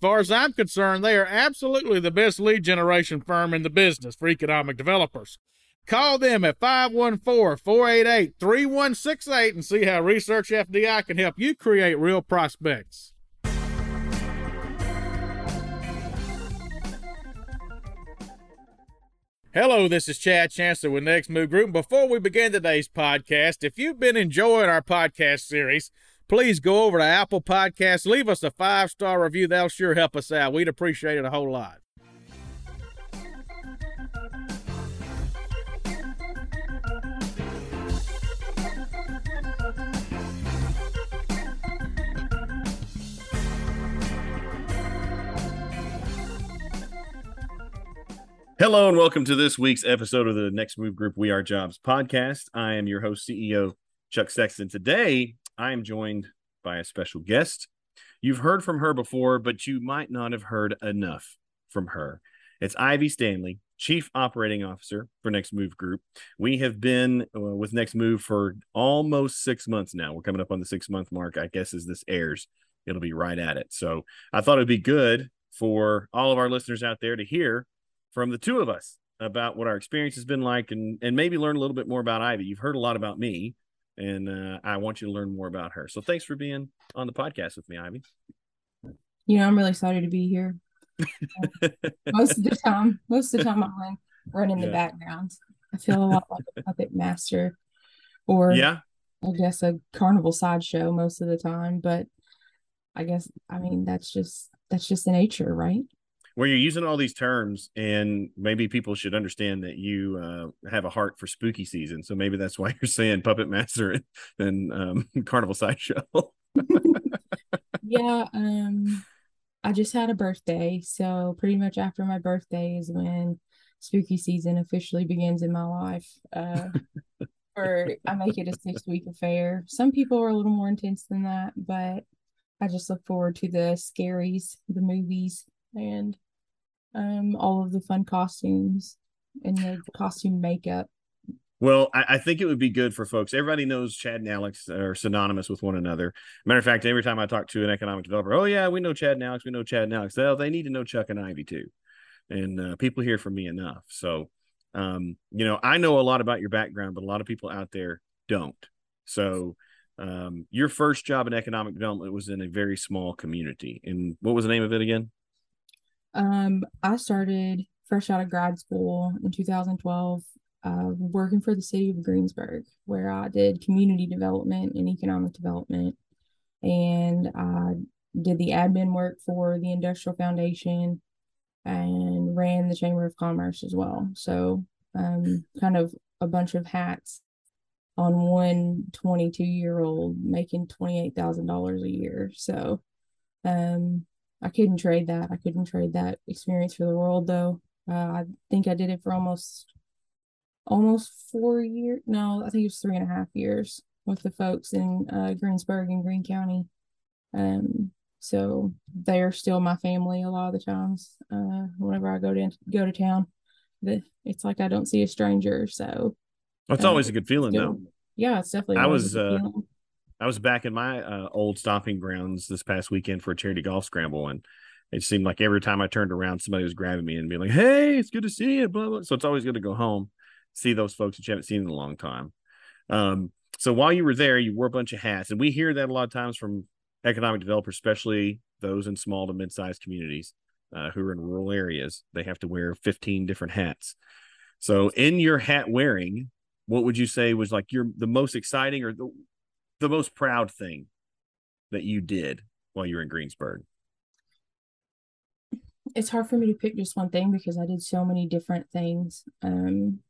far as I'm concerned, they are absolutely the best lead generation firm in the business for economic developers. Call them at 514 488 3168 and see how Research FDI can help you create real prospects. Hello, this is Chad Chancellor with Next Move Group. Before we begin today's podcast, if you've been enjoying our podcast series, please go over to Apple Podcasts, leave us a five star review. That'll sure help us out. We'd appreciate it a whole lot. Hello and welcome to this week's episode of the Next Move Group We Are Jobs podcast. I am your host, CEO Chuck Sexton. Today, I am joined by a special guest. You've heard from her before, but you might not have heard enough from her. It's Ivy Stanley, Chief Operating Officer for Next Move Group. We have been uh, with Next Move for almost six months now. We're coming up on the six month mark, I guess, as this airs. It'll be right at it. So I thought it'd be good for all of our listeners out there to hear from the two of us about what our experience has been like and, and maybe learn a little bit more about Ivy. You've heard a lot about me and uh, I want you to learn more about her. So thanks for being on the podcast with me, Ivy. You know, I'm really excited to be here. most of the time, most of the time, I'm running yeah. the background. I feel a lot like a puppet master, or yeah, I guess a carnival sideshow most of the time. But I guess I mean that's just that's just the nature, right? Where you're using all these terms and maybe people should understand that you uh, have a heart for spooky season so maybe that's why you're saying puppet master and, and um, carnival sideshow. Yeah um i just had a birthday so pretty much after my birthday is when spooky season officially begins in my life uh or i make it a six week affair. Some people are a little more intense than that but i just look forward to the scaries the movies and um, all of the fun costumes and the costume makeup. Well, I, I, think it would be good for folks. Everybody knows Chad and Alex are synonymous with one another. Matter of fact, every time I talk to an economic developer, oh yeah, we know Chad and Alex, we know Chad and Alex. Well, they need to know Chuck and Ivy too, and uh, people hear from me enough. So, um, you know, I know a lot about your background, but a lot of people out there don't. So, um, your first job in economic development was in a very small community. And what was the name of it again? Um, I started fresh out of grad school in 2012, uh, working for the city of Greensburg, where I did community development and economic development. And I did the admin work for the Industrial Foundation and ran the Chamber of Commerce as well. So, um, kind of a bunch of hats on one 22 year old making $28,000 a year. So, um, I couldn't trade that. I couldn't trade that experience for the world though. Uh, I think I did it for almost almost four years. No, I think it was three and a half years with the folks in uh, Greensburg and Greene County. Um, so they are still my family a lot of the times. Uh, whenever I go to go to town, the, it's like I don't see a stranger. So that's uh, always a good feeling, still, though. Yeah, it's definitely. I was uh, I was back in my uh, old stomping grounds this past weekend for a charity golf scramble, and it seemed like every time I turned around, somebody was grabbing me and being like, "Hey, it's good to see you." Blah blah. So it's always good to go home, see those folks that you haven't seen in a long time. Um, so while you were there, you wore a bunch of hats, and we hear that a lot of times from economic developers, especially those in small to mid-sized communities uh, who are in rural areas. They have to wear 15 different hats. So in your hat wearing, what would you say was like your the most exciting or the the most proud thing that you did while you were in Greensburg? It's hard for me to pick just one thing because I did so many different things. Um,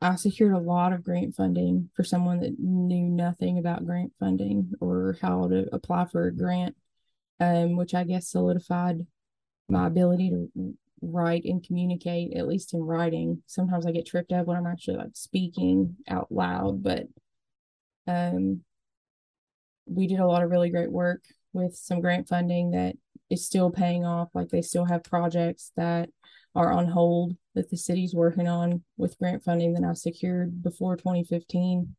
I secured a lot of grant funding for someone that knew nothing about grant funding or how to apply for a grant, um, which I guess solidified my ability to write and communicate, at least in writing. Sometimes I get tripped up when I'm actually like speaking out loud, but um, we did a lot of really great work with some grant funding that is still paying off. Like they still have projects that are on hold that the city's working on with grant funding that I secured before 2015.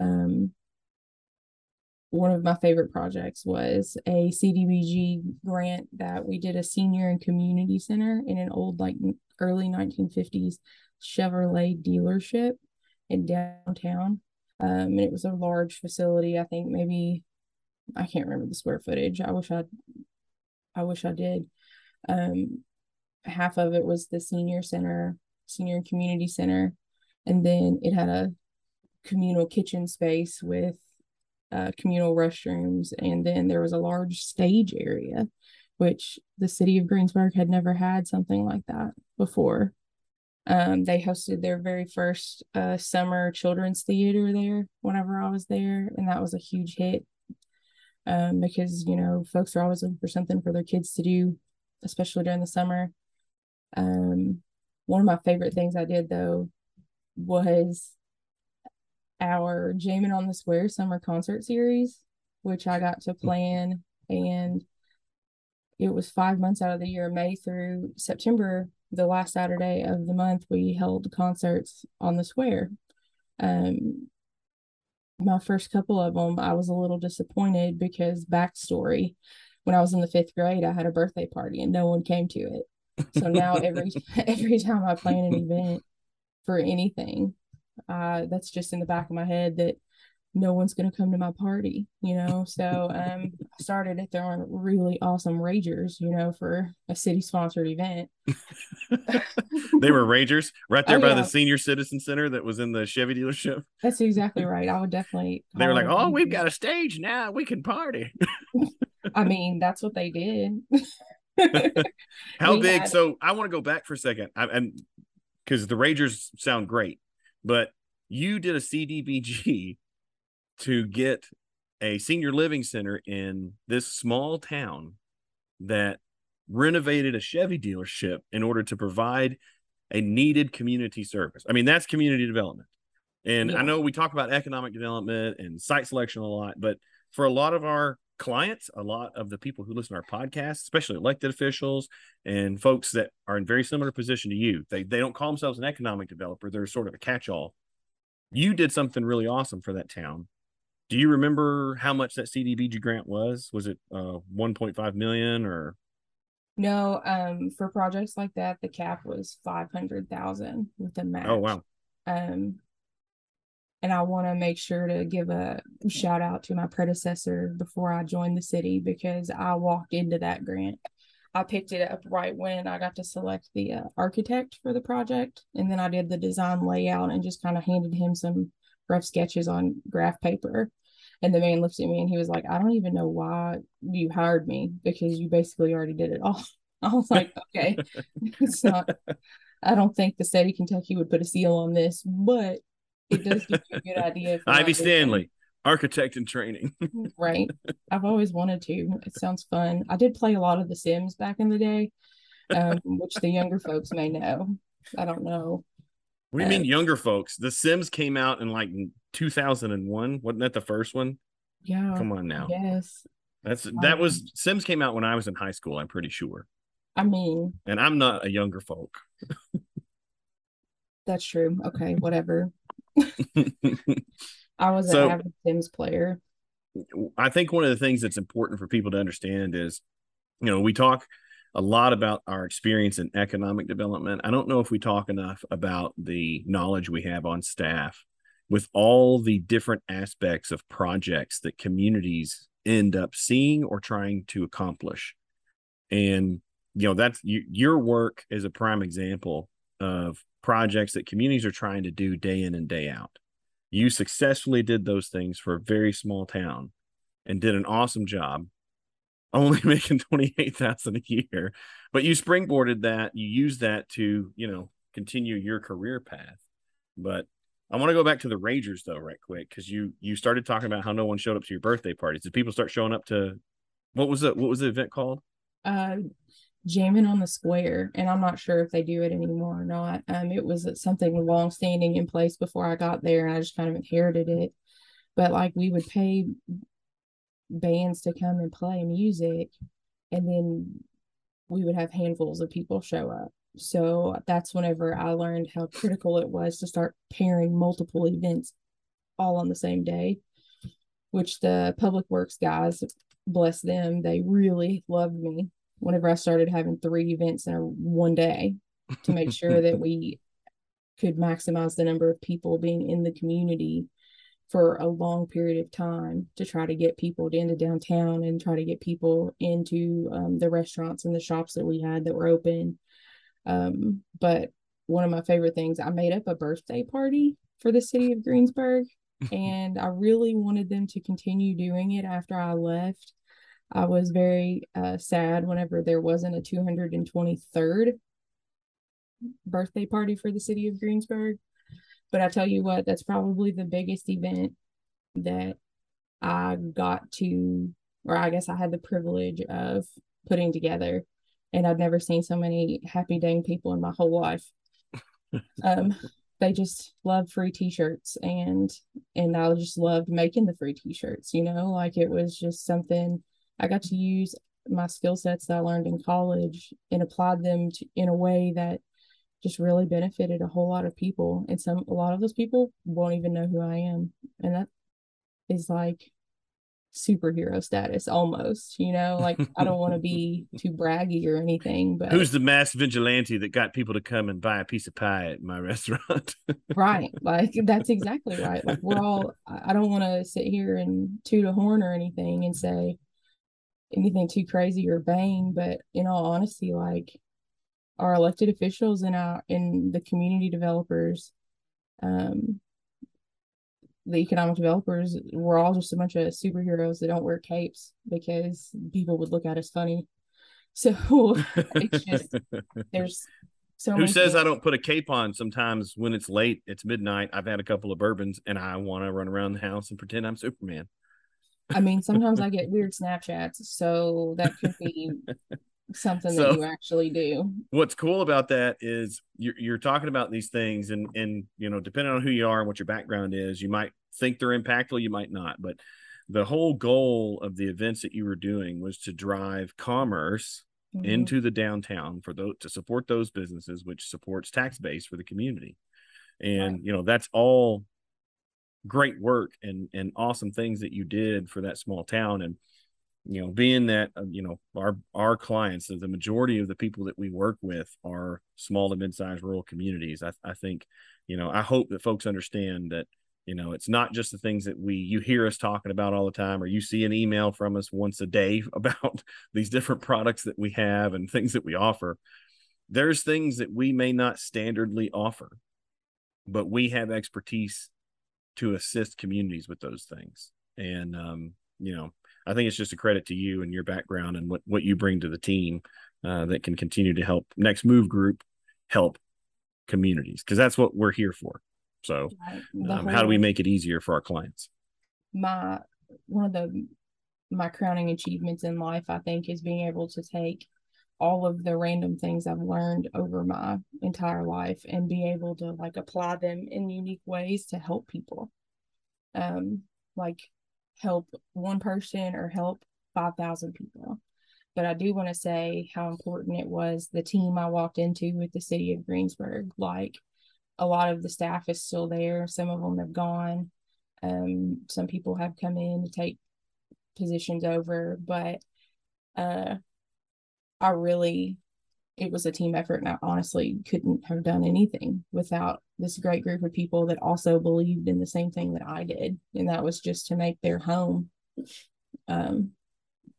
Um, one of my favorite projects was a CDBG grant that we did a senior and community center in an old, like early 1950s Chevrolet dealership in downtown. Um, and it was a large facility. I think maybe I can't remember the square footage. I wish I, I wish I did. Um, half of it was the senior center, senior community center, and then it had a communal kitchen space with uh, communal restrooms, and then there was a large stage area, which the city of Greensburg had never had something like that before. Um, they hosted their very first uh, summer children's theater there whenever I was there, and that was a huge hit um, because you know folks are always looking for something for their kids to do, especially during the summer. Um, one of my favorite things I did though was our Jamming on the Square summer concert series, which I got to plan. And it was five months out of the year, May through September, the last Saturday of the month, we held concerts on the square. Um, my first couple of them, I was a little disappointed because backstory, when I was in the fifth grade, I had a birthday party and no one came to it. So now every every time I plan an event for anything, uh, that's just in the back of my head that no one's going to come to my party, you know. So um, I started it throwing really awesome ragers, you know, for a city sponsored event. they were ragers right there oh, by yeah. the senior citizen center that was in the Chevy dealership. That's exactly right. I would definitely. They were like, "Oh, we've got a stage now. We can party." I mean, that's what they did. How we big? Had... So I want to go back for a second, I, and because the Ragers sound great, but you did a CDBG to get a senior living center in this small town that renovated a Chevy dealership in order to provide a needed community service. I mean, that's community development. And yeah. I know we talk about economic development and site selection a lot, but for a lot of our clients, a lot of the people who listen to our podcast, especially elected officials and folks that are in very similar position to you, they, they don't call themselves an economic developer. They're sort of a catch-all. You did something really awesome for that town. Do you remember how much that CDBG grant was? Was it uh 1.5 million or no, um, for projects like that, the cap was five hundred thousand with a match. Oh wow. Um, and I want to make sure to give a shout out to my predecessor before I joined the city because I walked into that grant. I picked it up right when I got to select the uh, architect for the project, and then I did the design layout and just kind of handed him some rough sketches on graph paper. And the man looked at me and he was like, "I don't even know why you hired me because you basically already did it all." I was like, "Okay, it's not." I don't think the state of Kentucky would put a seal on this, but it does give you a good idea. Ivy Stanley, architect in training. right. I've always wanted to. It sounds fun. I did play a lot of The Sims back in the day, um, which the younger folks may know. I don't know. What do you mean, younger folks? The Sims came out in like 2001. Wasn't that the first one? Yeah. Come on now. Yes. That's that was Sims came out when I was in high school. I'm pretty sure. I mean, and I'm not a younger folk. that's true. Okay, whatever. I was so, an Sims player. I think one of the things that's important for people to understand is, you know, we talk a lot about our experience in economic development. I don't know if we talk enough about the knowledge we have on staff with all the different aspects of projects that communities end up seeing or trying to accomplish. And, you know, that's you, your work is a prime example of projects that communities are trying to do day in and day out. You successfully did those things for a very small town and did an awesome job, only making 28,000 a year. But you springboarded that, you used that to, you know, continue your career path. But I want to go back to the Rangers though, right quick, because you you started talking about how no one showed up to your birthday parties. Did people start showing up to what was it? What was the event called? Uh, jamming on the square, and I'm not sure if they do it anymore or not. Um, it was something long standing in place before I got there, and I just kind of inherited it. But like we would pay bands to come and play music, and then we would have handfuls of people show up. So that's whenever I learned how critical it was to start pairing multiple events all on the same day, which the public works guys, bless them, they really loved me whenever I started having three events in a one day to make sure that we could maximize the number of people being in the community for a long period of time to try to get people into downtown and try to get people into um, the restaurants and the shops that we had that were open um, but one of my favorite things, I made up a birthday party for the city of Greensburg, and I really wanted them to continue doing it after I left. I was very uh, sad whenever there wasn't a 223rd birthday party for the city of Greensburg. But I tell you what, that's probably the biggest event that I got to, or I guess I had the privilege of putting together and I've never seen so many happy dang people in my whole life. um, they just love free t-shirts and and I just loved making the free t-shirts, you know, like it was just something I got to use my skill sets that I learned in college and applied them to, in a way that just really benefited a whole lot of people and some a lot of those people won't even know who I am and that is like superhero status almost you know? Like i don't want to be too braggy or anything but who's the mass vigilante that got people to come and buy a piece of pie at my restaurant? Right like that's exactly right like we're all i don't want to sit here and toot a horn or anything and say anything too crazy or vain but in all honesty like our elected officials and our and the community developers um the economic developers were all just a bunch of superheroes that don't wear capes because people would look at us funny. So it's just there's so who says. I don't put a cape on sometimes when it's late, it's midnight. I've had a couple of bourbons and I want to run around the house and pretend I'm Superman. I mean, sometimes I get weird Snapchats, so that could be something so, that you actually do. What's cool about that is you're, you're talking about these things, and and you know, depending on who you are and what your background is, you might think they're impactful, you might not. But the whole goal of the events that you were doing was to drive commerce mm-hmm. into the downtown for those to support those businesses, which supports tax base for the community. And right. you know, that's all great work and and awesome things that you did for that small town and you know being that uh, you know our our clients the majority of the people that we work with are small to mid-sized rural communities. I, I think you know i hope that folks understand that you know it's not just the things that we you hear us talking about all the time or you see an email from us once a day about these different products that we have and things that we offer. There's things that we may not standardly offer but we have expertise to assist communities with those things. And um, you know I think it's just a credit to you and your background and what, what you bring to the team uh, that can continue to help Next Move Group help communities because that's what we're here for. So, um, how do we make it easier for our clients? My one of the my crowning achievements in life, I think, is being able to take all of the random things I've learned over my entire life and be able to like apply them in unique ways to help people. Um, like help one person or help 5,000 people. But I do want to say how important it was the team I walked into with the city of Greensburg. Like a lot of the staff is still there, some of them have gone. Um, some people have come in to take positions over, but uh, I really it was a team effort and I honestly couldn't have done anything without this great group of people that also believed in the same thing that I did. And that was just to make their home um,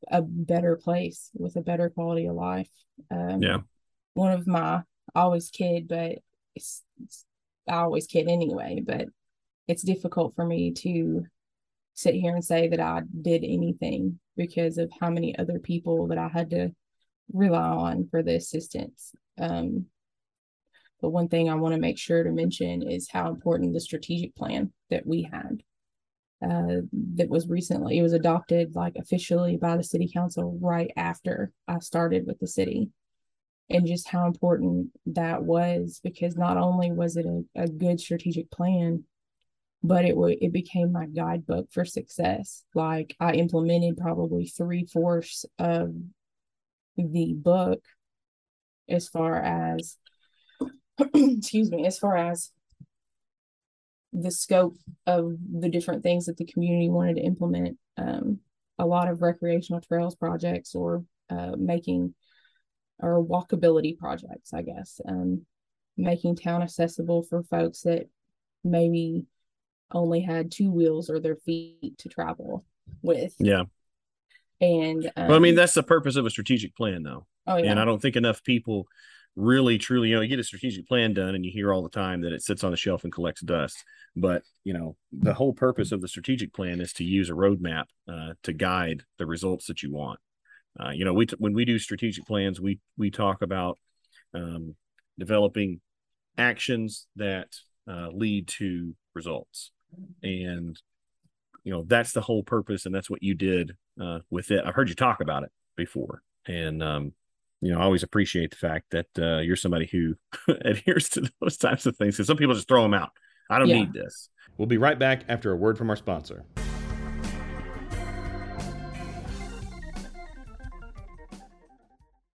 a better place with a better quality of life. Um, yeah. One of my, I always kid, but it's, it's, I always kid anyway, but it's difficult for me to sit here and say that I did anything because of how many other people that I had to rely on for the assistance. Um, but one thing I want to make sure to mention is how important the strategic plan that we had uh, that was recently it was adopted like officially by the city council right after I started with the city and just how important that was because not only was it a, a good strategic plan but it w- it became my guidebook for success like I implemented probably three fourths of the book as far as excuse me as far as the scope of the different things that the community wanted to implement um, a lot of recreational trails projects or uh, making or walkability projects i guess um, making town accessible for folks that maybe only had two wheels or their feet to travel with Yeah. And um, Well, I mean, that's the purpose of a strategic plan, though. oh yeah And I don't think enough people really truly, you know, you get a strategic plan done and you hear all the time that it sits on the shelf and collects dust. But, you know, the whole purpose of the strategic plan is to use a roadmap uh, to guide the results that you want. Uh, you know, we, t- when we do strategic plans, we, we talk about um, developing actions that uh, lead to results. And, you know, that's the whole purpose. And that's what you did uh, with it. I've heard you talk about it before. And, um, you know, I always appreciate the fact that uh, you're somebody who adheres to those types of things because some people just throw them out. I don't Yeah. need this. We'll be right back after a word from our sponsor.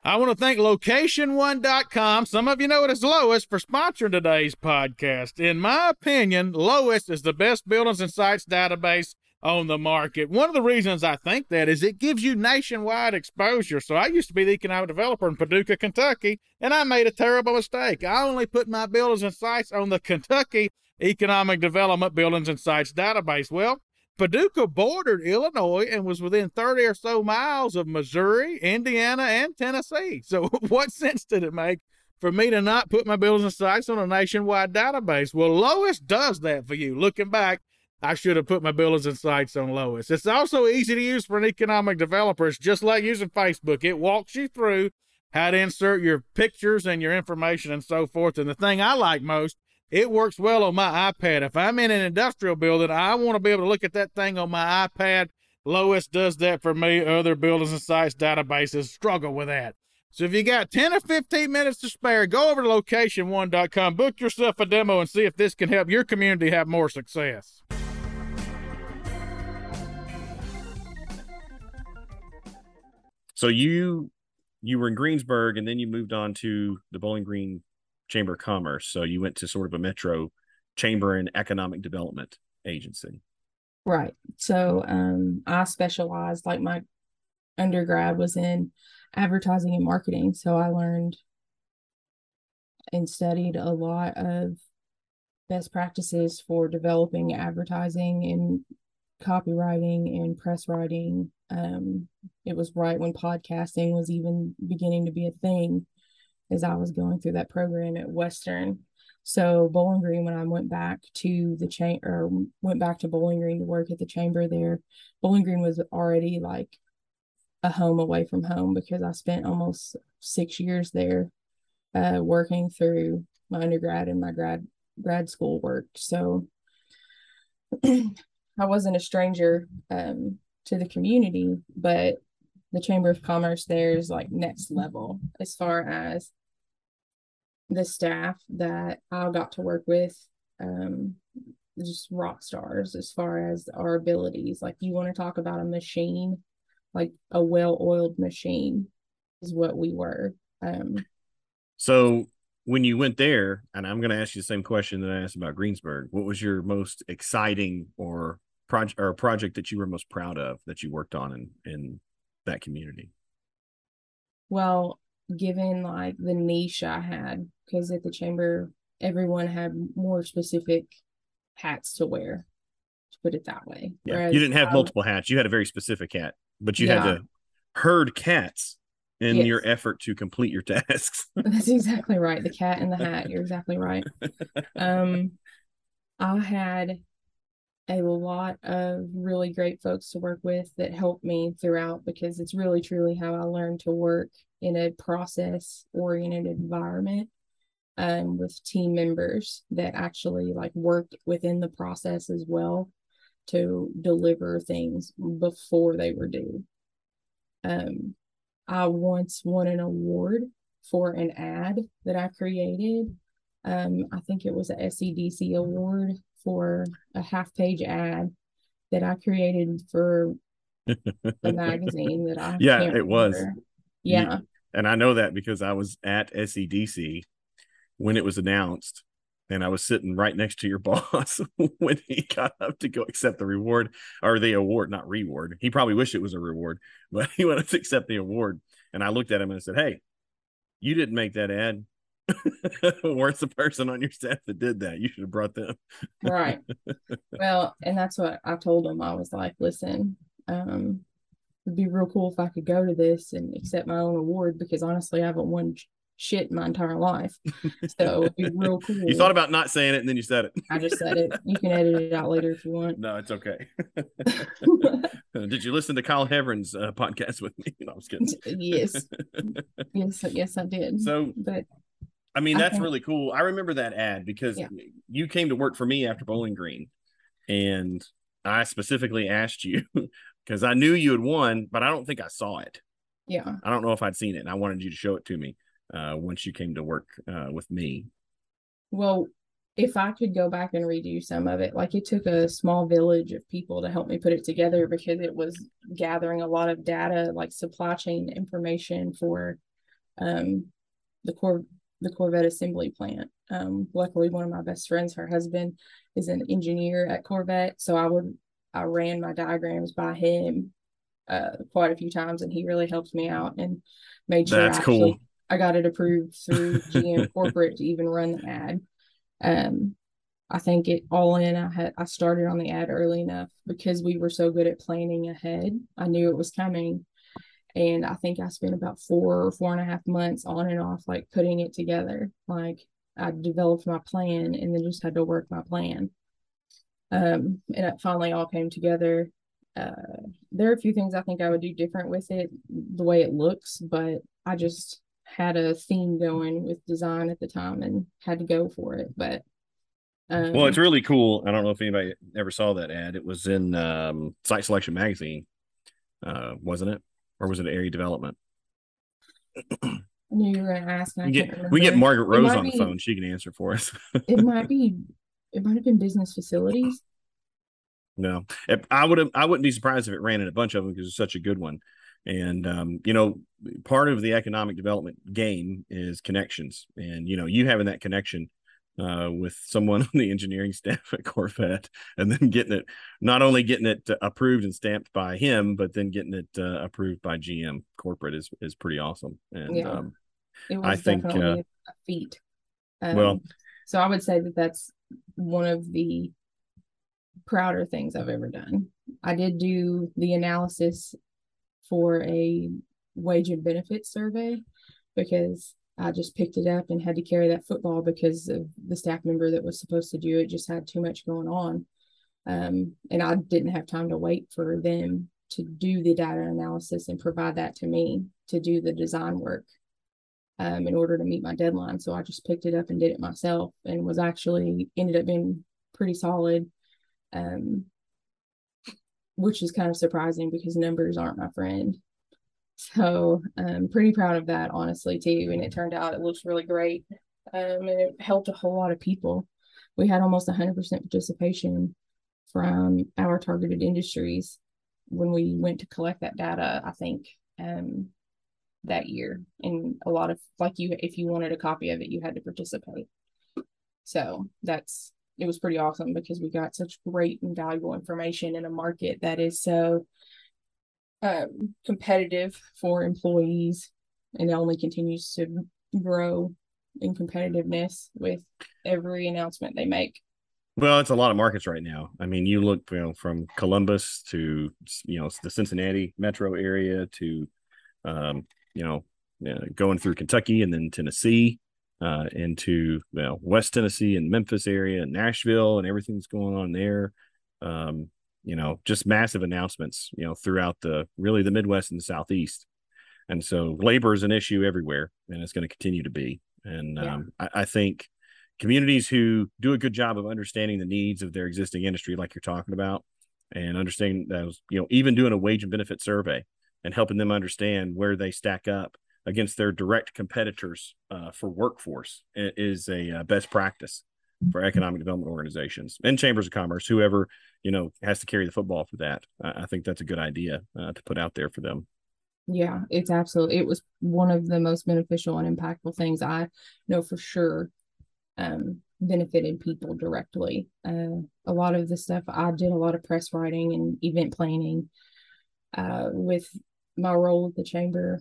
I want to thank location1.com. Some of you know it as Lois for sponsoring today's podcast. In my opinion, Lois is the best buildings and sites database on the market. One of the reasons I think that is it gives you nationwide exposure. So I used to be the economic developer in Paducah, Kentucky, and I made a terrible mistake. I only put my buildings and sites on the Kentucky Economic Development Buildings and Sites database. Well, Paducah bordered Illinois and was within 30 or so miles of Missouri, Indiana, and Tennessee. So, what sense did it make for me to not put my buildings and sites on a nationwide database? Well, Lois does that for you. Looking back, I should have put my buildings and sites on Lois. It's also easy to use for an economic developer. It's just like using Facebook, it walks you through how to insert your pictures and your information and so forth. And the thing I like most, it works well on my iPad. If I'm in an industrial building, I want to be able to look at that thing on my iPad. Lois does that for me. Other buildings and sites databases struggle with that. So if you got 10 or 15 minutes to spare, go over to location1.com, book yourself a demo, and see if this can help your community have more success. So you you were in Greensburg and then you moved on to the Bowling Green Chamber of Commerce. So you went to sort of a metro chamber and economic development agency. Right. So um I specialized like my undergrad was in advertising and marketing. So I learned and studied a lot of best practices for developing advertising and copywriting and press writing. Um it was right when podcasting was even beginning to be a thing as I was going through that program at Western. So Bowling Green, when I went back to the chain or went back to Bowling Green to work at the chamber there, Bowling Green was already like a home away from home because I spent almost six years there, uh, working through my undergrad and my grad grad school work. So I wasn't a stranger um, to the community, but the Chamber of Commerce there is like next level as far as the staff that I got to work with, um, just rock stars as far as our abilities. Like you want to talk about a machine, like a well-oiled machine is what we were. Um, So when you went there, and I'm going to ask you the same question that I asked about Greensburg, what was your most exciting or project or project that you were most proud of that you worked on in in that community? well, given like the niche I had, because at the chamber, everyone had more specific hats to wear, to put it that way. Yeah, Whereas you didn't have I- multiple hats. You had a very specific hat, but you had to herd cats in Yes. your effort to complete your tasks. That's exactly right. The cat in the hat. You're exactly right. Um, I had a lot of really great folks to work with that helped me throughout because it's really truly how I learned to work in a process oriented environment um with team members that actually like worked within the process as well to deliver things before they were due. Um I once won an award for an ad that I created. Um, I think it was a SEDC award for a half page ad that I created for the magazine that I Yeah, it was. You- Yeah, and I know that because I was at SEDC when it was announced, and I was sitting right next to your boss when he got up to go accept the reward or the award, not reward. He probably wished it was a reward, but he went to accept the award. And I looked at him and I said, Hey, you didn't make that ad. Where's the person on your staff that did that? You should have brought them. right. well, and that's what I told him. I was like, listen, um, it'd be real cool if I could go to this and accept my own award because honestly, I haven't won shit in my entire life. So it'd be real cool. You thought about not saying it and then you said it. I just said it. You can edit it out later if you want. No, it's okay. Did you listen to Kyle Heveron's uh, podcast with me? No, I was kidding. yes. Yes, yes, I did. So, but I mean, that's really cool. I remember that ad because Yeah. you came to work for me after Bowling Green, and I specifically asked you because I knew you had won, but I don't think I saw it. yeah, I don't know if I'd seen it, and I wanted you to show it to me uh, once you came to work uh, with me. well, if I could go back and redo some of it, like it took a small village of people to help me put it together because it was gathering a lot of data, like supply chain information for um the Cor the Corvette assembly plant. Um, luckily, one of my best friends, her husband, is an engineer at Corvette, so I would I ran my diagrams by him uh quite a few times, and he really helped me out and made sure That's I cool. actually- I got it approved through GM corporate to even run the ad. Um, I think it all in. I had I started on the ad early enough because we were so good at planning ahead. I knew it was coming, and I think I spent about four or four and a half months on and off, like putting it together. Like I developed my plan and then just had to work my plan. Um, and it finally all came together. Uh, there are a few things I think I would do different with it, the way it looks, but I just had a theme going with design at the time and had to go for it. But um, Well, it's really cool. I don't know if anybody ever saw that ad. It was in um, Site Selection Magazine, uh, wasn't it? Or was it Area Development? I knew you were gonna ask. And We get we get. Margaret Rose on the phone. She can answer for us. It might be. It might have been business facilities. No, I would have. I wouldn't be surprised if it ran in a bunch of them because it's such a good one. And um, you know, part of the economic development game is connections, and you know, you having that connection uh, with someone on the engineering staff at Corvette, and then getting it, not only getting it uh, approved and stamped by him, but then getting it uh, approved by GM corporate is is pretty awesome. And Yeah. um, It was I think, uh, a feat. Um, well- so I would say that that's one of the prouder things I've ever done. I did do the analysis for a wage and benefits survey because I just picked it up and had to carry that football because of the staff member that was supposed to do it just had too much going on. Um, and I didn't have time to wait for them to do the data analysis and provide that to me to do the design work um, in order to meet my deadline. So I just picked it up and did it myself and was actually ended up being pretty solid. Um, which is kind of surprising because numbers aren't my friend. So I'm pretty proud of that, honestly, too. And it turned out it looks really great. Um, and it helped a whole lot of people. We had almost 100% participation from our targeted industries when we went to collect that data, I think, um, that year. And a lot of, like, you, if you wanted a copy of it, you had to participate. So that's, it was pretty awesome because we got such great and valuable information in a market that is so um, competitive for employees and it only continues to grow in competitiveness with every announcement they make. Well, it's a lot of markets right now. I mean, you look you know, from Columbus to you know the Cincinnati metro area to um, you know uh, going through Kentucky and then Tennessee, uh, into well, West Tennessee and Memphis area and Nashville and everything's going on there. Um, you know, just massive announcements, you know, throughout the really the Midwest and the Southeast. And so labor is an issue everywhere and it's going to continue to be. And Yeah. um, I, I think communities who do a good job of understanding the needs of their existing industry, like you're talking about, and understanding those, you know, even doing a wage and benefit survey and helping them understand where they stack up against their direct competitors uh, for workforce is a uh, best practice for economic development organizations and chambers of commerce, whoever you know has to carry the football for that. I, I think that's a good idea uh, to put out there for them. Yeah, it's absolutely it was one of the most beneficial and impactful things I know for sure um benefited people directly. Uh a lot of the stuff I did a lot of press writing and event planning uh with my role at the chamber.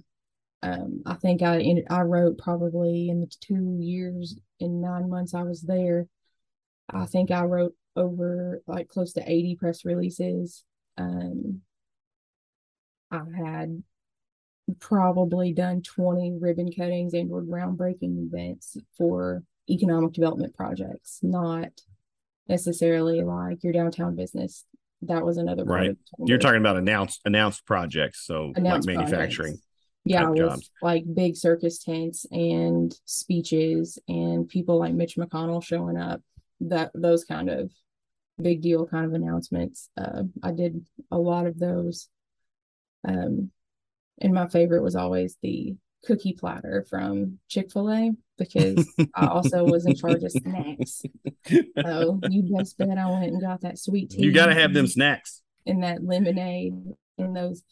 Um I think I ended, I wrote probably in the two years and nine months I was there. I think I wrote over like close to 80 press releases. Um I had probably done 20 ribbon cuttings and or groundbreaking events for economic development projects, not necessarily like your downtown business. That was another Right. You're talking about announced announced projects, so Announced like manufacturing. projects. Yeah, with jobs. like big circus tents and speeches and people like Mitch McConnell showing up. That those kind of big deal kind of announcements. Uh, I did a lot of those. Um, and my favorite was always the cookie platter from Chick Fil A because I also was in charge of snacks. So you best bet I went and got that sweet tea. you got to have them snacks. and that lemonade and those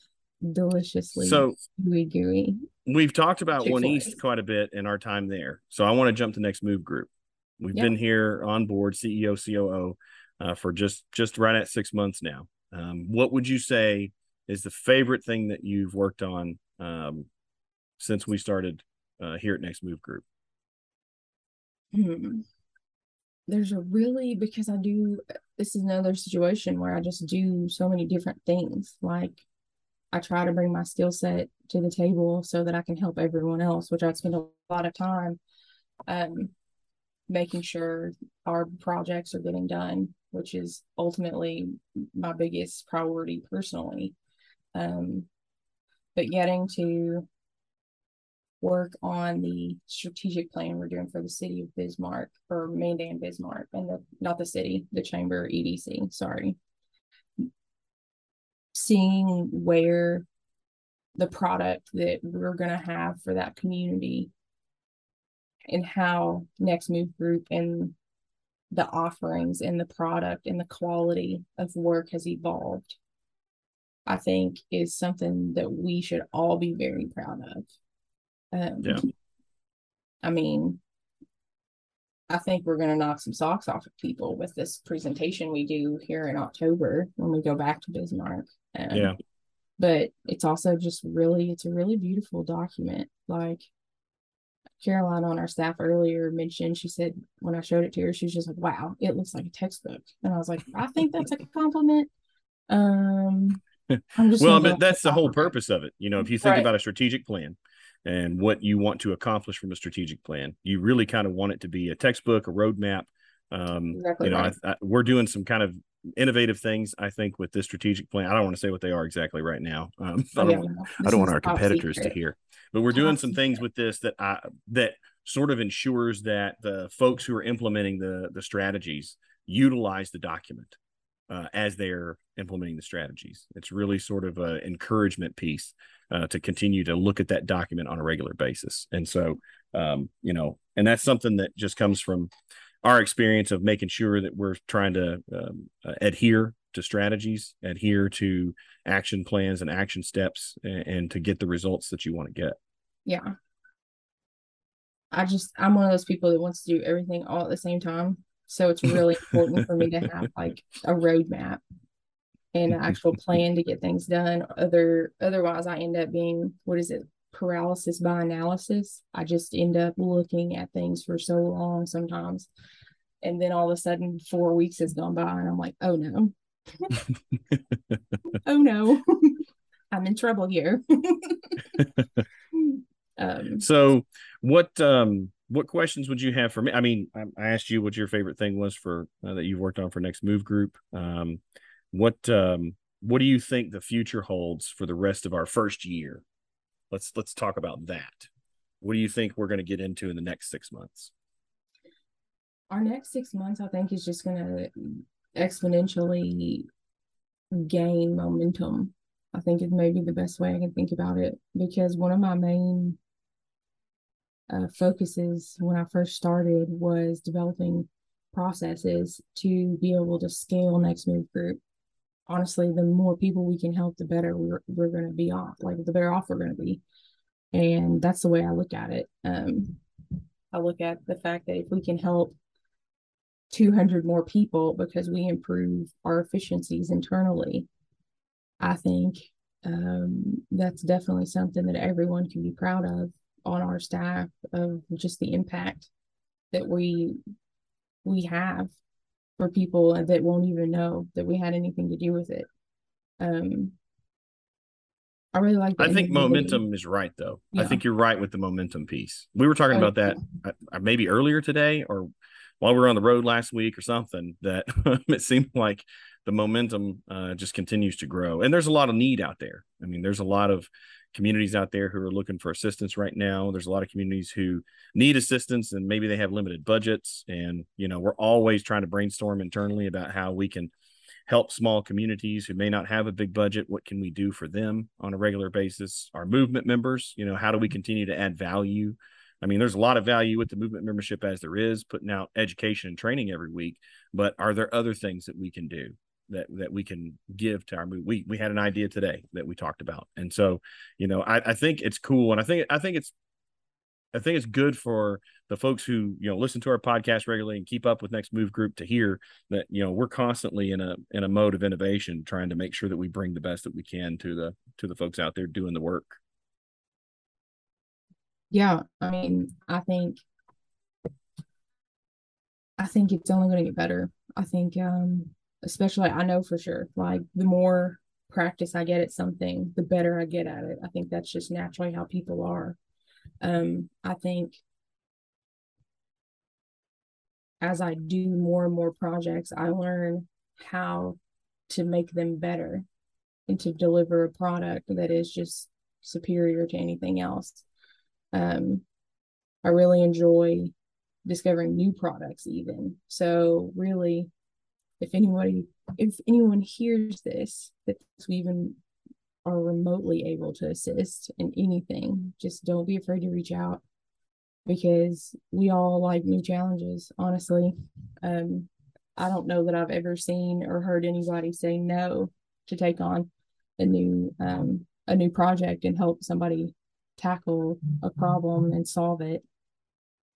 deliciously So gooey gooey. we've talked about One Chick-fil-A. East quite a bit in our time there. So I want to jump to next move group. We've Yeah. been here on board CEO COO uh, for just just right at six months now. Um, what would you say is the favorite thing that you've worked on um, since we started uh, here at Next Move Group? Hmm. There's a really because I do this is another situation where I just do so many different things. Like I try to bring my skill set to the table so that I can help everyone else, which I spend a lot of time um making sure our projects are getting done, which is ultimately my biggest priority personally. Um but getting to work on the strategic plan we're doing for the city of Bismarck or Mandan Bismarck and the not the city, the chamber EDC, sorry. Seeing where the product that we're gonna have for that community and how Next Move Group and the offerings and the product and the quality of work has evolved. I think is something that we should all be very proud of. Um, Yeah. I mean, I think we're going to knock some socks off of people with this presentation we do here in October when we go back to Bismarck. Um, Yeah. But it's also just really, it's a really beautiful document. Like Caroline on our staff earlier mentioned, she said when I showed it to her, she was just like, wow, it looks like a textbook. And I was like, I think that's like a compliment. Um, I'm just well, but that's the whole purpose of it. You know, if you think Right. about a strategic plan and what you want to accomplish from a strategic plan, you really kind of want it to be a textbook, a roadmap. Um, Exactly you know, right. I, I, we're doing some kind of innovative things. I think with this strategic plan. I don't want to say what they are exactly right now. Um, I don't, yeah, want- I don't want our competitors to hear, but we're doing Top some things with this that I that sort of ensures that the folks who are implementing the the strategies utilize the document uh, as they're implementing the strategies. It's really sort of an encouragement piece uh, to continue to look at that document on a regular basis. And so, um, you know, and that's something that just comes from our experience of making sure that we're trying to um, uh, adhere to strategies, adhere to action plans and action steps, and, and to get the results that you want to get. Yeah. I just I'm one of those people that wants to do everything all at the same time. So it's really important for me to have like a roadmap and an actual plan to get things done. Other otherwise I end up being what is it? Paralysis by analysis. I just end up looking at things for so long sometimes. And then all of a sudden four weeks has gone by and I'm like, oh no. oh no. I'm in trouble here. Um, So, what um what questions would you have for me? I mean, I, I asked you what your favorite thing was for uh, that you've worked on for Next Move Group. Um, what um what do you think the future holds for the rest of our first year? Let's let's talk about that. What do you think we're going to get into in the next six months? our next six months, I think, is just going to exponentially gain momentum. I think is maybe the best way I can think about it because one of my main uh, focuses when I first started was developing processes to be able to scale Next Move Group. Honestly, the more people we can help, the better we're we're going to be off. Like the better off we're going to be, and that's the way I look at it. Um, I look at the fact that if we can help 200 more people because we improve our efficiencies internally, I think um, that's definitely something that everyone can be proud of on our staff of just the impact that we we have for people that won't even know that we had anything to do with it. Um, I really like. I think momentum is right, though. I think you're right with the momentum piece. We were talking Oh, about that uh, uh, maybe earlier today or while we were on the road last week or something. That it seemed like the momentum uh, just continues to grow, and there's a lot of need out there. I mean, there's a lot of communities out there who are looking for assistance right now. There's a lot of communities who need assistance, and maybe they have limited budgets. And you know, we're always trying to brainstorm internally about how we can help small communities who may not have a big budget what can we do for them on a regular basis our movement members you know how do we continue to add value i mean there's a lot of value with the movement membership as there is putting out education and training every week but are there other things that we can do that that we can give to our move we we had an idea today that we talked about and so you know i, I think it's cool and i think i think it's I think it's good for the folks who you know listen to our podcast regularly and keep up with Next Move Group to hear that you know we're constantly in a in a mode of innovation, trying to make sure that we bring the best that we can to the to the folks out there doing the work. Yeah, I mean, I think I think it's only going to get better. I think um especially I know for sure like the more practice I get at something, the better I get at it. I think that's just naturally how people are. Um I think as I do more and more projects, I learn how to make them better and to deliver a product that is just superior to anything else. Um, I really enjoy discovering new products, even. So, really, if anybody, if anyone hears this, that we even are remotely able to assist in anything, just don't be afraid to reach out because we all like new challenges, honestly. Um, I don't know that I've ever seen or heard anybody say no to take on a new um, a new project and help somebody tackle a problem and solve it.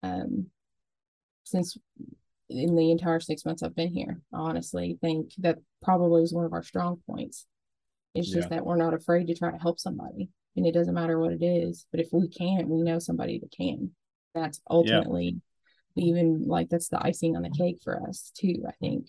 Um, since in the entire six months I've been here, I honestly think that probably is one of our strong points. It's just that we're not afraid to try to help somebody, and it doesn't matter what it is. But if we can't, we know somebody that can. That's ultimately even like that's the icing on the cake for us too. I think.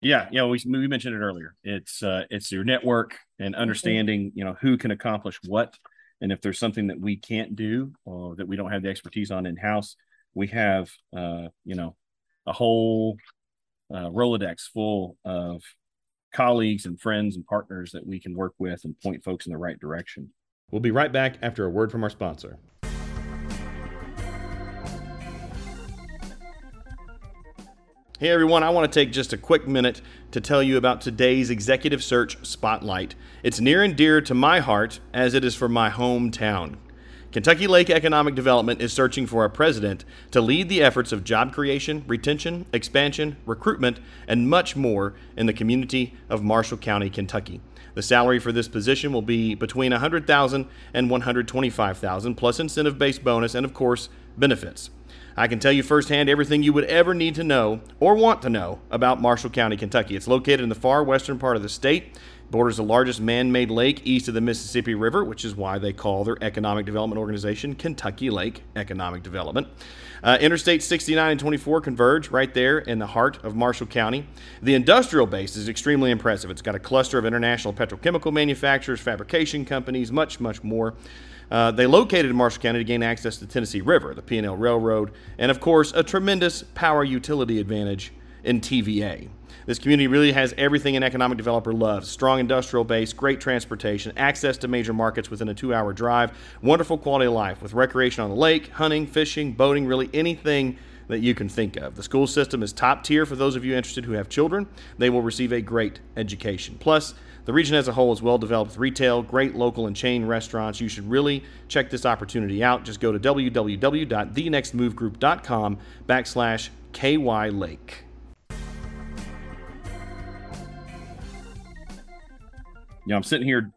Yeah, yeah, we we mentioned it earlier. It's uh it's your network and understanding, you know, who can accomplish what and if there's something that we can't do or that we don't have the expertise on in house, we have uh, you know, a whole uh, Rolodex full of colleagues and friends and partners that we can work with and point folks in the right direction. We'll be right back after a word from our sponsor. Hey everyone, I want to take just a quick minute to tell you about today's Executive Search Spotlight. It's near and dear to my heart as it is for my hometown. Kentucky Lake Economic Development is searching for a president to lead the efforts of job creation, retention, expansion, recruitment, and much more in the community of Marshall County, Kentucky. The salary for this position will be between $100,000 and $125,000 plus incentive-based bonus and of course benefits. I can tell you firsthand everything you would ever need to know or want to know about Marshall County, Kentucky. It's located in the far western part of the state, borders the largest man made lake east of the Mississippi River, which is why they call their economic development organization Kentucky Lake Economic Development. Uh, Interstate 69 and 24 converge right there in the heart of Marshall County. The industrial base is extremely impressive. It's got a cluster of international petrochemical manufacturers, fabrication companies, much, much more. Uh, they located in Marshall County to gain access to the Tennessee River, the P&L Railroad, and of course, a tremendous power utility advantage in TVA. This community really has everything an economic developer loves strong industrial base, great transportation, access to major markets within a two hour drive, wonderful quality of life with recreation on the lake, hunting, fishing, boating, really anything that you can think of. The school system is top tier for those of you interested who have children. They will receive a great education. Plus, the region as a whole is well developed with retail, great local and chain restaurants. You should really check this opportunity out. Just go to www.thenextmovegroup.com backslash KY Lake. You know, I'm sitting here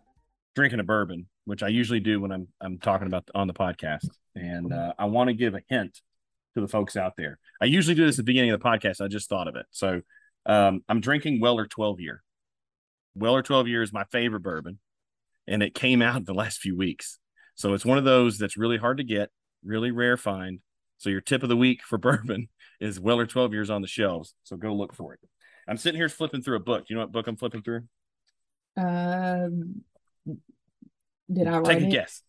drinking a bourbon, which I usually do when I'm I'm talking about on the podcast, and uh, I want to give a hint to the folks out there. I usually do this at the beginning of the podcast. I just thought of it, so um, I'm drinking Weller 12 year. Weller 12 year is my favorite bourbon, and it came out the last few weeks. So it's one of those that's really hard to get, really rare find. So your tip of the week for bourbon is Weller 12 years on the shelves. So go look for it. I'm sitting here flipping through a book. You know what book I'm flipping through? Um, did I write Take a it? guess.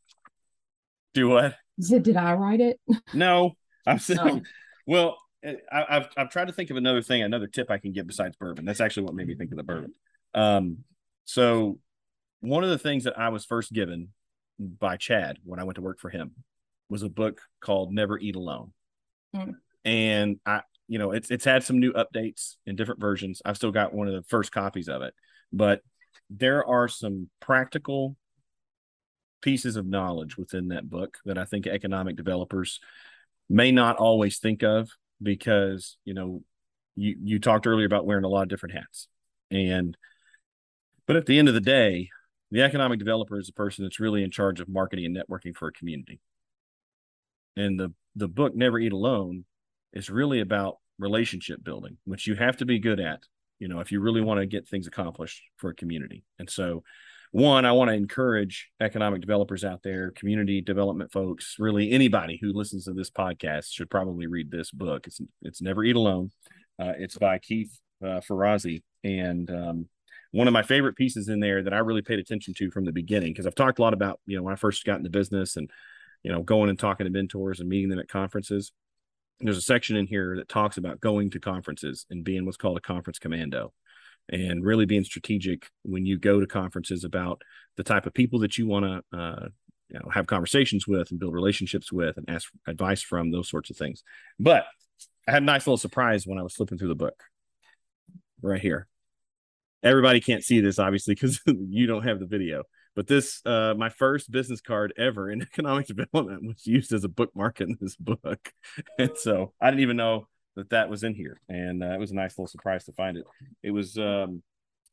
Do what? Did, did I write it? No, I'm saying. Well, I, I've I've tried to think of another thing, another tip I can give besides bourbon. That's actually what made me think of the bourbon. Um, so one of the things that I was first given by Chad when I went to work for him was a book called Never Eat Alone, Hmm. and I, you know, it's it's had some new updates in different versions. I've still got one of the first copies of it, but there are some practical pieces of knowledge within that book that I think economic developers may not always think of because you know you you talked earlier about wearing a lot of different hats. And but at the end of the day the economic developer is the person that's really in charge of marketing and networking for a community. And the the book never eat alone is really about relationship building which you have to be good at you know if you really want to get things accomplished for a community. And so one i want to encourage economic developers out there community development folks really anybody who listens to this podcast should probably read this book. It's it's never eat alone. Uh, it's by keith uh, Ferrazzi and um, one of my favorite pieces in there that i really paid attention to from the beginning because i've talked a lot about you know when i first got into business and you know going and talking to mentors and meeting them at conferences there's a section in here that talks about going to conferences and being what's called a conference commando and really being strategic when you go to conferences about the type of people that you want to uh, you know have conversations with and build relationships with and ask advice from those sorts of things. But i had a nice little surprise when i was flipping through the book right here. Everybody can't see this obviously because you don't have the video but this uh my first business card ever in economic development was used as a bookmark in this book. And so i didn't even know that that was in here and uh, it was a nice little surprise to find it. It was um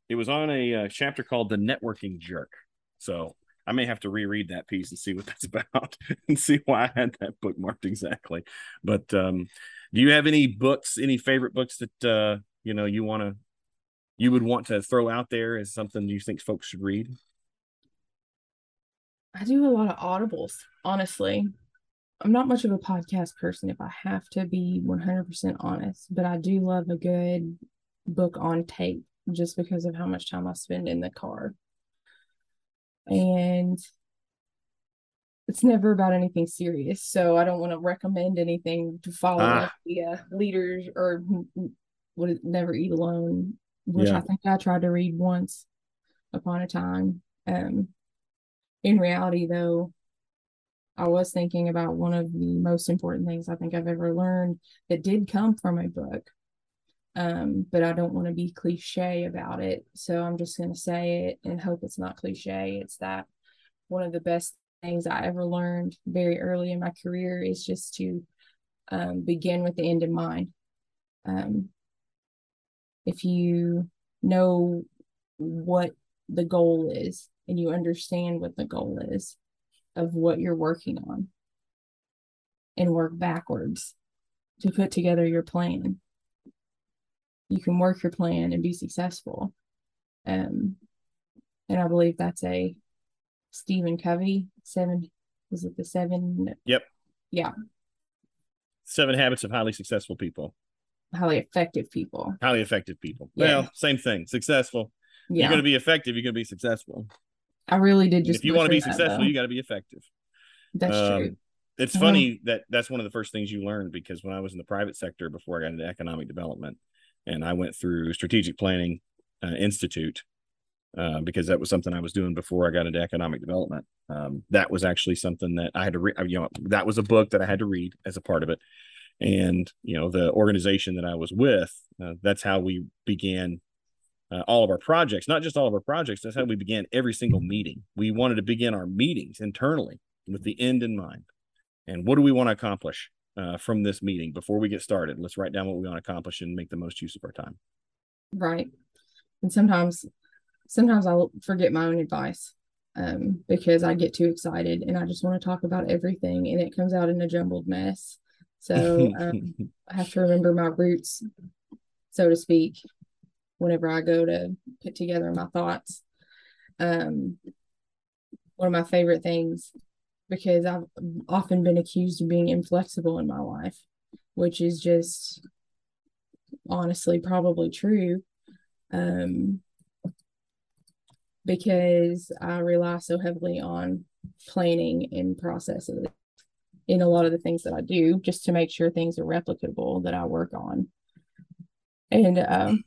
it was on a uh, chapter called the networking jerk. So i may have to reread that piece and see what that's about and see why i had that bookmarked exactly. But um do you have any books any favorite books that uh you know you want to you would want to throw out there as something you think folks should read I do a lot of audibles, honestly. I'm not much of a podcast person if I have to be 100% honest, but I do love a good book on tape just because of how much time I spend in the car. And it's never about anything serious, so I don't want to recommend anything to follow Ah. the uh, leaders or what is Never Eat Alone, which Yeah. I think I tried to read once upon a time. Um, in reality, though, I was thinking about one of the most important things I think I've ever learned that did come from a book. Um, but I don't want to be cliche about it. So I'm just going to say it and hope it's not cliche. It's that one of the best things I ever learned very early in my career is just to um, begin with the end in mind. Um, if you know what the goal is and you understand what the goal is of what you're working on and work backwards to put together your plan. You can work your plan and be successful. Um and i believe that's a stephen covey seven was it the seven? Yep. Yeah. seven habits of highly successful people. Highly effective people. Highly effective people. Yeah. well same thing. Successful. Yeah you're going to be effective. You're going to be successful i really did And just if you want to be butcher that, successful you got to be effective That's Um, true. It's Mhm. funny that that's one of the first things you learn because when I was in the private sector before I got into economic development, and I went through Strategic Planning uh, Institute uh, because that was something I was doing before I got into economic development. Um, that was actually something that I had to read. You know, that was a book that I had to read as a part of it. And you know, the organization that I was with, uh, that's how we began uh, all of our projects. Not just all of our projects. That's how we began every single meeting. We wanted to begin our meetings internally with the end in mind. And what do we want to accomplish uh, from this meeting before we get started? Let's write down what we want to accomplish and make the most use of our time. Right. And sometimes sometimes I'll forget my own advice um, because I get too excited and I just want to talk about everything and it comes out in a jumbled mess. So um, I have to remember my roots, so to speak, whenever I go to put together my thoughts. Um, one of my favorite things, because I've often been accused of being inflexible in my life, which is just honestly probably true. Um, because I rely so heavily on planning and processes in a lot of the things that I do just to make sure things are replicable that I work on. And um,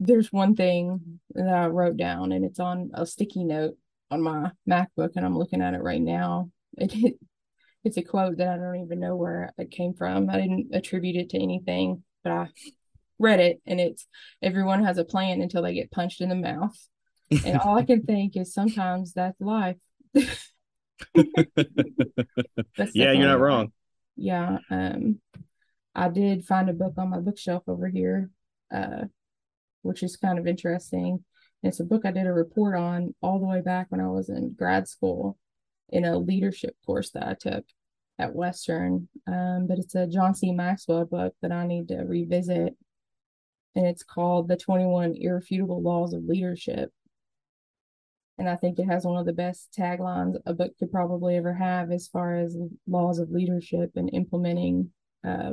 there's one thing that I wrote down, and it's on a sticky note on my MacBook, and I'm looking at it right now. It, it's a quote that I don't even know where it came from. I didn't attribute it to anything, but I read it, and it's everyone has a plan until they get punched in the mouth. And all I can think is sometimes that's life. That's yeah, you're not wrong. Yeah. Um, I did find a book on my bookshelf over here, uh, which is kind of interesting. It's a book I did a report on all the way back when I was in grad school in a leadership course that I took at Western. Um, but it's a John C. Maxwell book that I need to revisit. And it's called The 21 Irrefutable Laws of Leadership. And I think it has one of the best taglines a book could probably ever have as far as laws of leadership and implementing uh,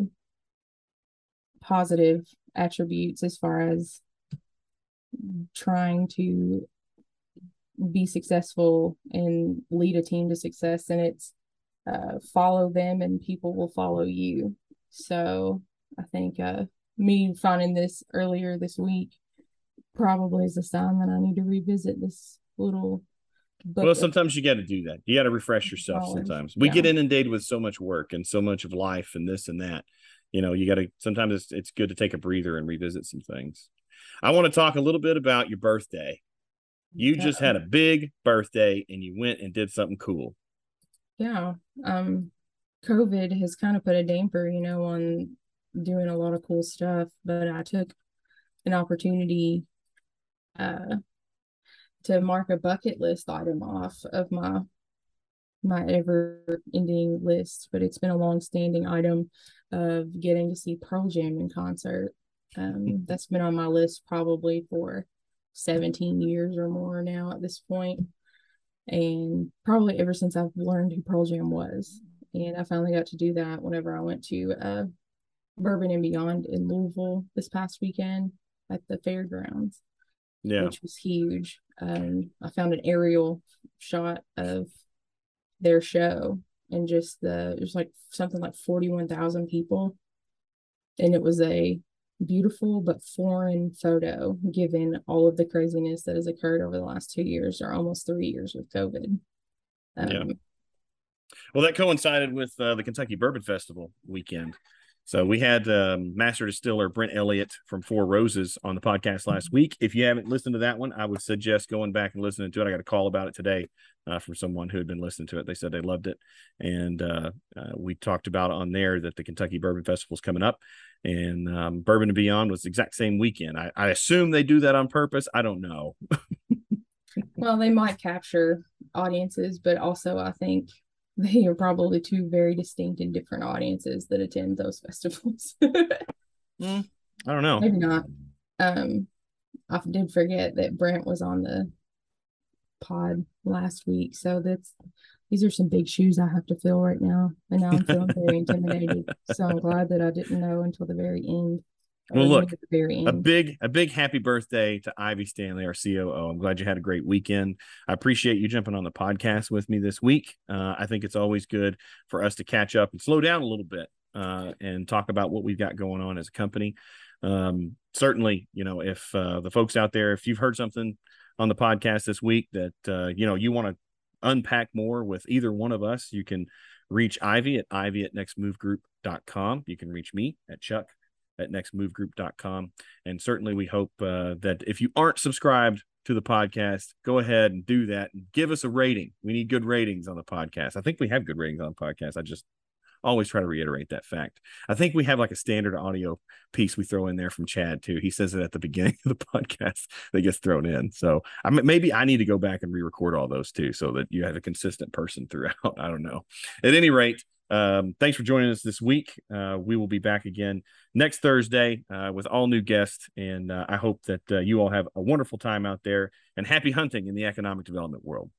positive attributes as far as trying to be successful and lead a team to success. And it's uh, follow them and people will follow you. So I think uh, me finding this earlier this week probably is a sign that I need to revisit this little book. Well, sometimes you got to do that. You got to refresh yourself. Sometimes we yeah. get inundated with so much work and so much of life and this and that. You know, you got to. Sometimes it's it's good to take a breather and revisit some things. I want to talk a little bit about your birthday. You just had a big birthday and you went and did something cool. Yeah. Um, COVID has kind of put a damper, you know, on doing a lot of cool stuff, but I took an opportunity uh to mark a bucket list item off of my my ever ending list, but it's been a long standing item of getting to see Pearl Jam in concert. Um, that's been on my list probably for 17 years or more now at this point and probably ever since I've learned who Pearl Jam was. And I finally got to do that whenever I went to uh, Bourbon and Beyond in Louisville this past weekend at the fairgrounds, Yeah. which was huge. Um, I found an aerial shot of their show and just the it was like something like 41,000 people. And it was a beautiful but foreign photo given all of the craziness that has occurred over the last two years or almost three years with COVID. Um, Yeah. Well, that coincided with uh, the Kentucky Bourbon Festival weekend. So we had um, master distiller Brent Elliott from Four Roses on the podcast last week. If you haven't listened to that one, I would suggest going back and listening to it. I got a call about it today uh, from someone who had been listening to it. They said they loved it, and uh, uh, we talked about on there that the Kentucky Bourbon Festival is coming up, and um, Bourbon and Beyond was the exact same weekend. I, I assume they do that on purpose. I don't know. Well, they might capture audiences, but also I think they are probably two very distinct and different audiences that attend those festivals. I don't know. Maybe not. Um, I did forget that Brent was on the pod last week, so that's these are some big shoes I have to fill right now, and now I'm feeling very intimidated. So I'm glad that I didn't know until the very end. Well, look, at the very a big a big happy birthday to Ivy Stanley, our COO. I'm glad you had a great weekend. I appreciate you jumping on the podcast with me this week. Uh, I think it's always good for us to catch up and slow down a little bit uh, and talk about what we've got going on as a company. Um, certainly, you know, if uh, the folks out there, if you've heard something on the podcast this week that uh, you know you want to unpack more with either one of us, you can reach Ivy at Ivy at nextmovegroup.com. You can reach me at Chuck at nextmovegroup.com. And certainly we hope uh, that if you aren't subscribed to the podcast, go ahead and do that and give us a rating. We need good ratings on the podcast. I think we have good ratings on the podcast. I just always try to reiterate that fact. I think we have like a standard audio piece we throw in there from Chad too. He says it at the beginning of the podcast that gets thrown in. So I mean, maybe I need to go back and re-record all those too, so that you have a consistent person throughout. I don't know. At any rate, um, thanks for joining us this week. Uh, we will be back again next Thursday uh, with all new guests, and uh, I hope that uh, you all have a wonderful time out there and happy hunting in the economic development world.